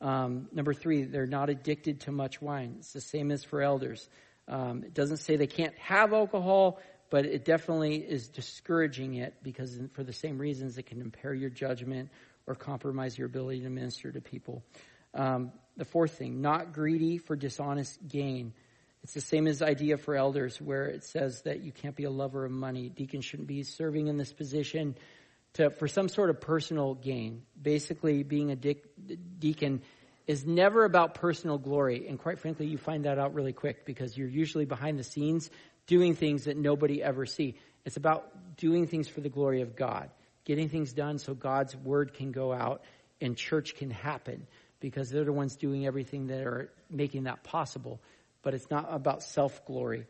Um, number three, they're not addicted to much wine. It's the same as for elders. Um, it doesn't say they can't have alcohol, but it definitely is discouraging it because for the same reasons it can impair your judgment or compromise your ability to minister to people. Um, the fourth thing, not greedy for dishonest gain. It's the same as idea for elders where it says that you can't be a lover of money. Deacons shouldn't be serving in this position to, for some sort of personal gain. Basically, being a de- deacon is never about personal glory. And quite frankly, you find that out really quick because you're usually behind the scenes doing things that nobody ever see. It's about doing things for the glory of God, getting things done so God's word can go out and church can happen because they're the ones doing everything that are making that possible. But it's not about self glory.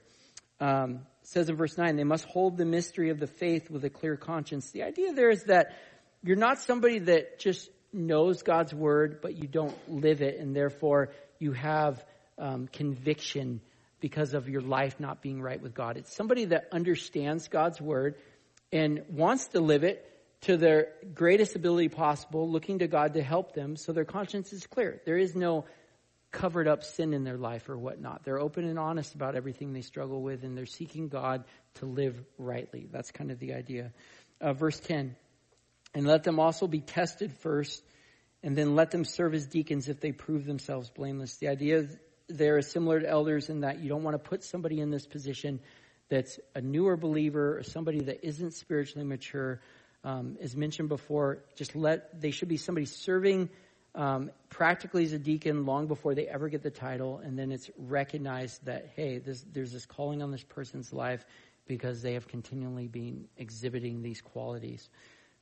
Um, says in verse 9, they must hold the mystery of the faith with a clear conscience. The idea there is that you're not somebody that just knows God's word, but you don't live it, and therefore you have um, conviction because of your life not being right with God. It's somebody that understands God's word and wants to live it to their greatest ability possible, looking to God to help them so their conscience is clear. There is no covered up sin in their life or whatnot. They're open and honest about everything they struggle with, and they're seeking God to live rightly. That's kind of the idea. Uh, verse 10 And let them also be tested first, and then let them serve as deacons if they prove themselves blameless. The idea there is similar to elders in that you don't want to put somebody in this position that's a newer believer or somebody that isn't spiritually mature um, as mentioned before, just let they should be somebody serving um, practically as a deacon long before they ever get the title, and then it's recognized that hey, this, there's this calling on this person's life because they have continually been exhibiting these qualities.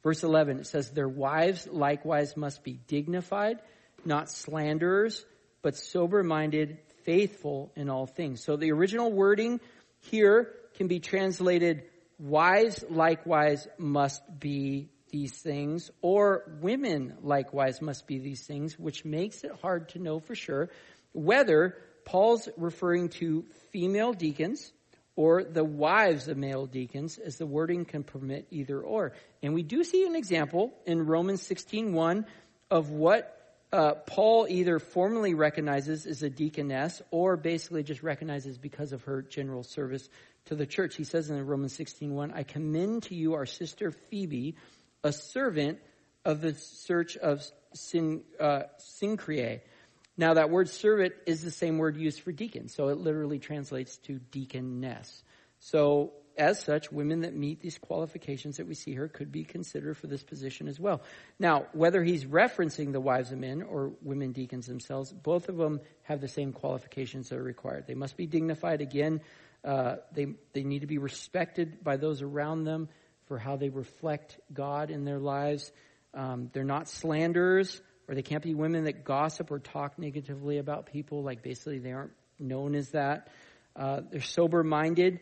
Verse 11 it says, "Their wives likewise must be dignified, not slanderers, but sober-minded, faithful in all things." So the original wording here can be translated Wives likewise must be these things, or women likewise must be these things, which makes it hard to know for sure whether Paul's referring to female deacons or the wives of male deacons, as the wording can permit either or. And we do see an example in Romans 16.1 of what uh, Paul either formally recognizes as a deaconess or basically just recognizes because of her general service to the church. He says in Romans 16:1, "I commend to you our sister Phoebe, a servant of the church of Sin, uh, Now that word servant is the same word used for deacon, so it literally translates to deaconess. So as such, women that meet these qualifications that we see here could be considered for this position as well. Now, whether he's referencing the wives of men or women deacons themselves, both of them have the same qualifications that are required. They must be dignified again. Uh, they, they need to be respected by those around them for how they reflect God in their lives. Um, they're not slanderers, or they can't be women that gossip or talk negatively about people. Like basically, they aren't known as that. Uh, they're sober minded.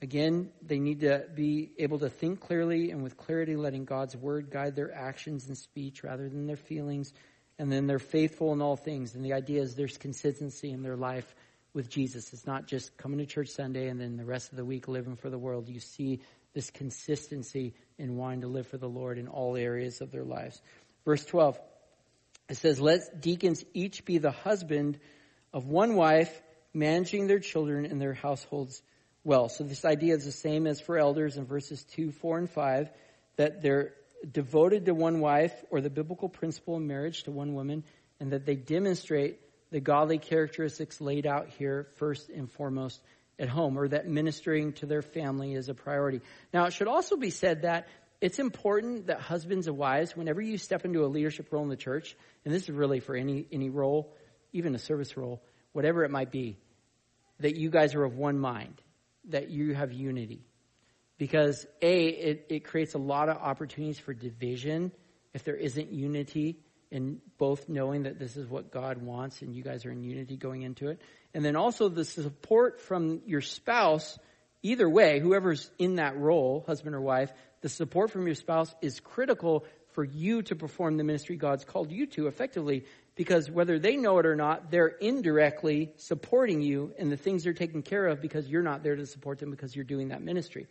Again, they need to be able to think clearly and with clarity, letting God's word guide their actions and speech rather than their feelings. And then they're faithful in all things. And the idea is there's consistency in their life with Jesus. It's not just coming to church Sunday and then the rest of the week living for the world. You see this consistency in wanting to live for the Lord in all areas of their lives. Verse 12, it says, Let deacons each be the husband of one wife, managing their children and their households well. So this idea is the same as for elders in verses 2, 4, and 5, that they're devoted to one wife or the biblical principle of marriage to one woman, and that they demonstrate the godly characteristics laid out here first and foremost at home, or that ministering to their family is a priority. Now, it should also be said that it's important that husbands and wives, whenever you step into a leadership role in the church, and this is really for any, any role, even a service role, whatever it might be, that you guys are of one mind, that you have unity. Because A, it, it creates a lot of opportunities for division if there isn't unity in both knowing that this is what God wants and you guys are in unity going into it. And then also the support from your spouse, either way, whoever's in that role, husband or wife, the support from your spouse is critical for you to perform the ministry God's called you to effectively because whether they know it or not, they're indirectly supporting you and the things they're taking care of because you're not there to support them because you're doing that ministry.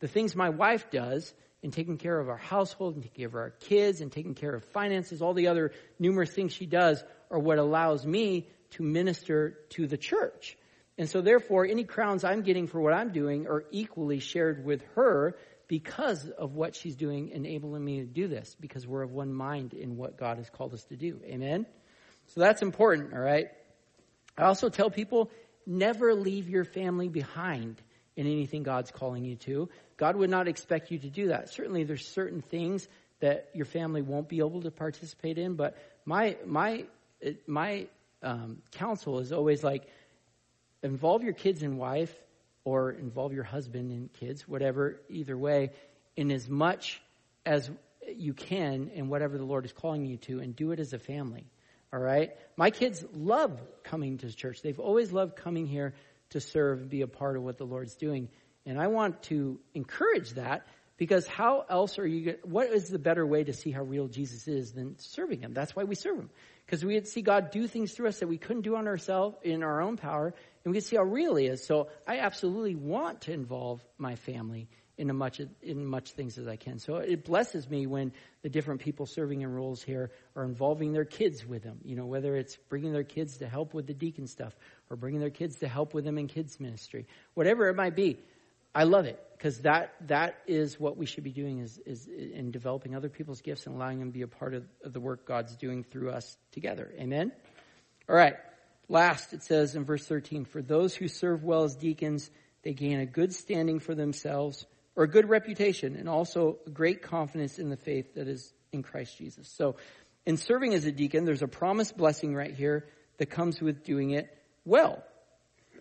The things my wife does in taking care of our household and taking care of our kids and taking care of finances, all the other numerous things she does are what allows me to minister to the church. And so therefore, any crowns I'm getting for what I'm doing are equally shared with her because of what she's doing, enabling me to do this, because we're of one mind in what God has called us to do. Amen? So that's important, all right? I also tell people, never leave your family behind in anything God's calling you to. God would not expect you to do that. Certainly, there's certain things that your family won't be able to participate in, but my my my um, counsel is always like involve your kids and wife, or involve your husband and kids, whatever, either way, in as much as you can in whatever the Lord is calling you to and do it as a family. All right? My kids love coming to church. They've always loved coming here to serve and be a part of what the Lord's doing. And I want to encourage that because how else are you, what is the better way to see how real Jesus is than serving Him? That's why we serve Him. Because we see God do things through us that we couldn't do on ourselves in our own power, and we can see how real He is. So I absolutely want to involve my family in much in much things as I can. So it blesses me when the different people serving in roles here are involving their kids with them. You know, whether it's bringing their kids to help with the deacon stuff or bringing their kids to help with them in kids ministry, whatever it might be. I love it because that that is what we should be doing is is in developing other people's gifts and allowing them to be a part of, of the work God's doing through us together. Amen. All right. Last, it says in verse 13, for those who serve well as deacons, they gain a good standing for themselves or a good reputation and also great confidence in the faith that is in Christ Jesus. So in serving as a deacon, there's a promised blessing right here that comes with doing it well.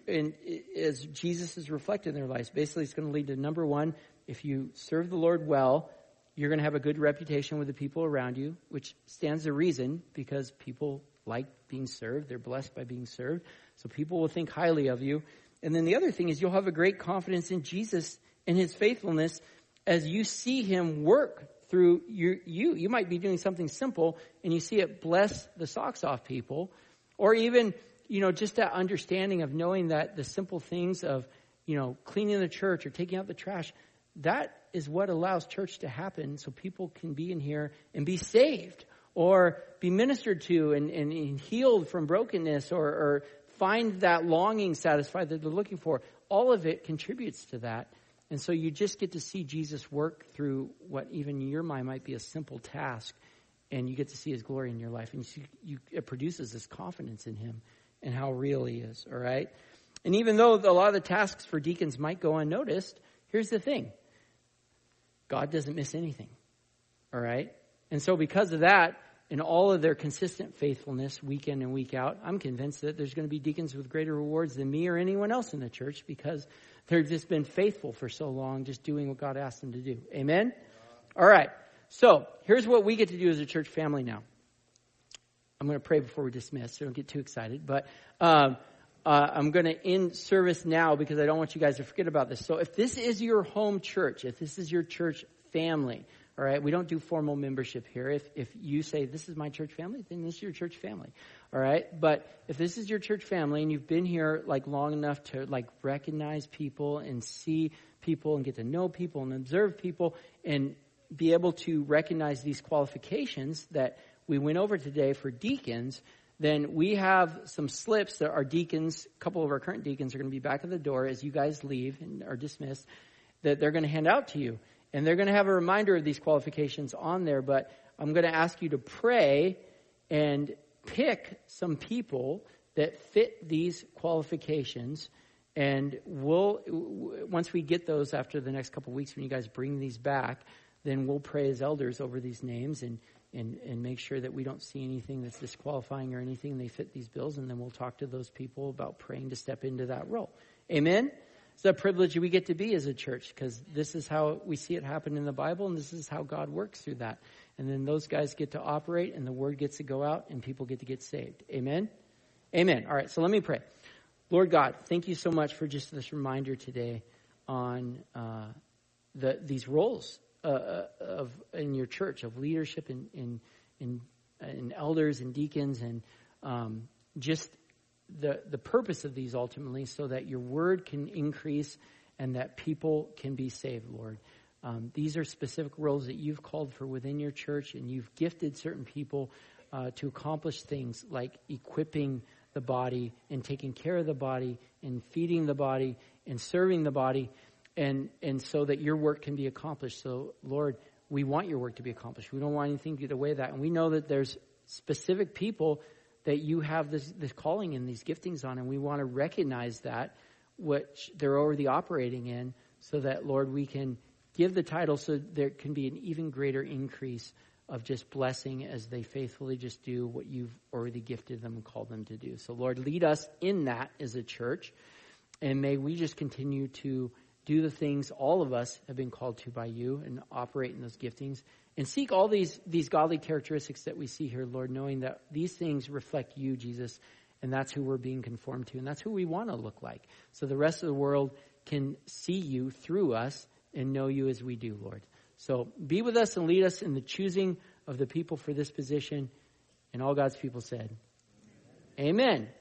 And as Jesus is reflected in their lives, basically it's going to lead to number one, if you serve the Lord well, you're going to have a good reputation with the people around you, which stands to reason because people like being served. They're blessed by being served. So people will think highly of you. And then the other thing is you'll have a great confidence in Jesus and his faithfulness as you see him work through you. You, you might be doing something simple and you see it bless the socks off people or even, you know, just that understanding of knowing that the simple things of, you know, cleaning the church or taking out the trash, that is what allows church to happen so people can be in here and be saved or be ministered to and, and, and healed from brokenness or, or find that longing satisfied that they're looking for. All of it contributes to that. And so you just get to see Jesus work through what even in your mind might be a simple task, and you get to see his glory in your life. And you, see, you, it produces this confidence in him and how real he is, all right? And even though a lot of the tasks for deacons might go unnoticed, here's the thing God doesn't miss anything, all right? And so because of that, in all of their consistent faithfulness week in and week out, I'm convinced that there's going to be deacons with greater rewards than me or anyone else in the church because They've just been faithful for so long, just doing what God asked them to do. Amen? All right. So here's what we get to do as a church family now. I'm going to pray before we dismiss, so don't get too excited. But um, uh, I'm going to end service now because I don't want you guys to forget about this. So if this is your home church, if this is your church family, all right, we don't do formal membership here. If if you say this is my church family, then this is your church family. All right? But if this is your church family and you've been here like long enough to like recognize people and see people and get to know people and observe people and be able to recognize these qualifications that we went over today for deacons, then we have some slips that our deacons, a couple of our current deacons are going to be back at the door as you guys leave and are dismissed, that they're going to hand out to you. And they're going to have a reminder of these qualifications on there, but I'm going to ask you to pray and pick some people that fit these qualifications. And we'll once we get those after the next couple of weeks when you guys bring these back then we'll pray as elders over these names and and and make sure that we don't see anything that's disqualifying or anything. They fit these bills and then we'll talk to those people about praying to step into that role. Amen it's a privilege we get to be as a church because this is how we see it happen in the bible and this is how god works through that and then those guys get to operate and the word gets to go out and people get to get saved. Amen? Amen. All right, so let me pray. Lord God, thank you so much for just this reminder today on uh, the, these roles uh, uh of in your church of leadership and in, in, in, elders and deacons and um, just the, the purpose of these ultimately so that your word can increase and that people can be saved, Lord. Um, these are specific roles that you've called for within your church, and you've gifted certain people uh, to accomplish things like equipping the body and taking care of the body and feeding the body and serving the body, and and so that your work can be accomplished. So, Lord, we want your work to be accomplished. We don't want anything to get away that, and we know that there's specific people that you have this this calling and these giftings on, and we want to recognize that which they're already operating in, so that Lord, we can give the title so there can be an even greater increase of just blessing as they faithfully just do what you've already gifted them and called them to do. So, Lord, lead us in that as a church, and may we just continue to do the things all of us have been called to by you and operate in those giftings And seek all these, these godly characteristics that we see here, Lord, knowing that these things reflect you, Jesus, and that's who we're being conformed to, and that's who we want to look like. So the rest of the world can see you through us and know you as we do, Lord. So be with us and lead us in the choosing of the people for this position. And all God's people said, Amen.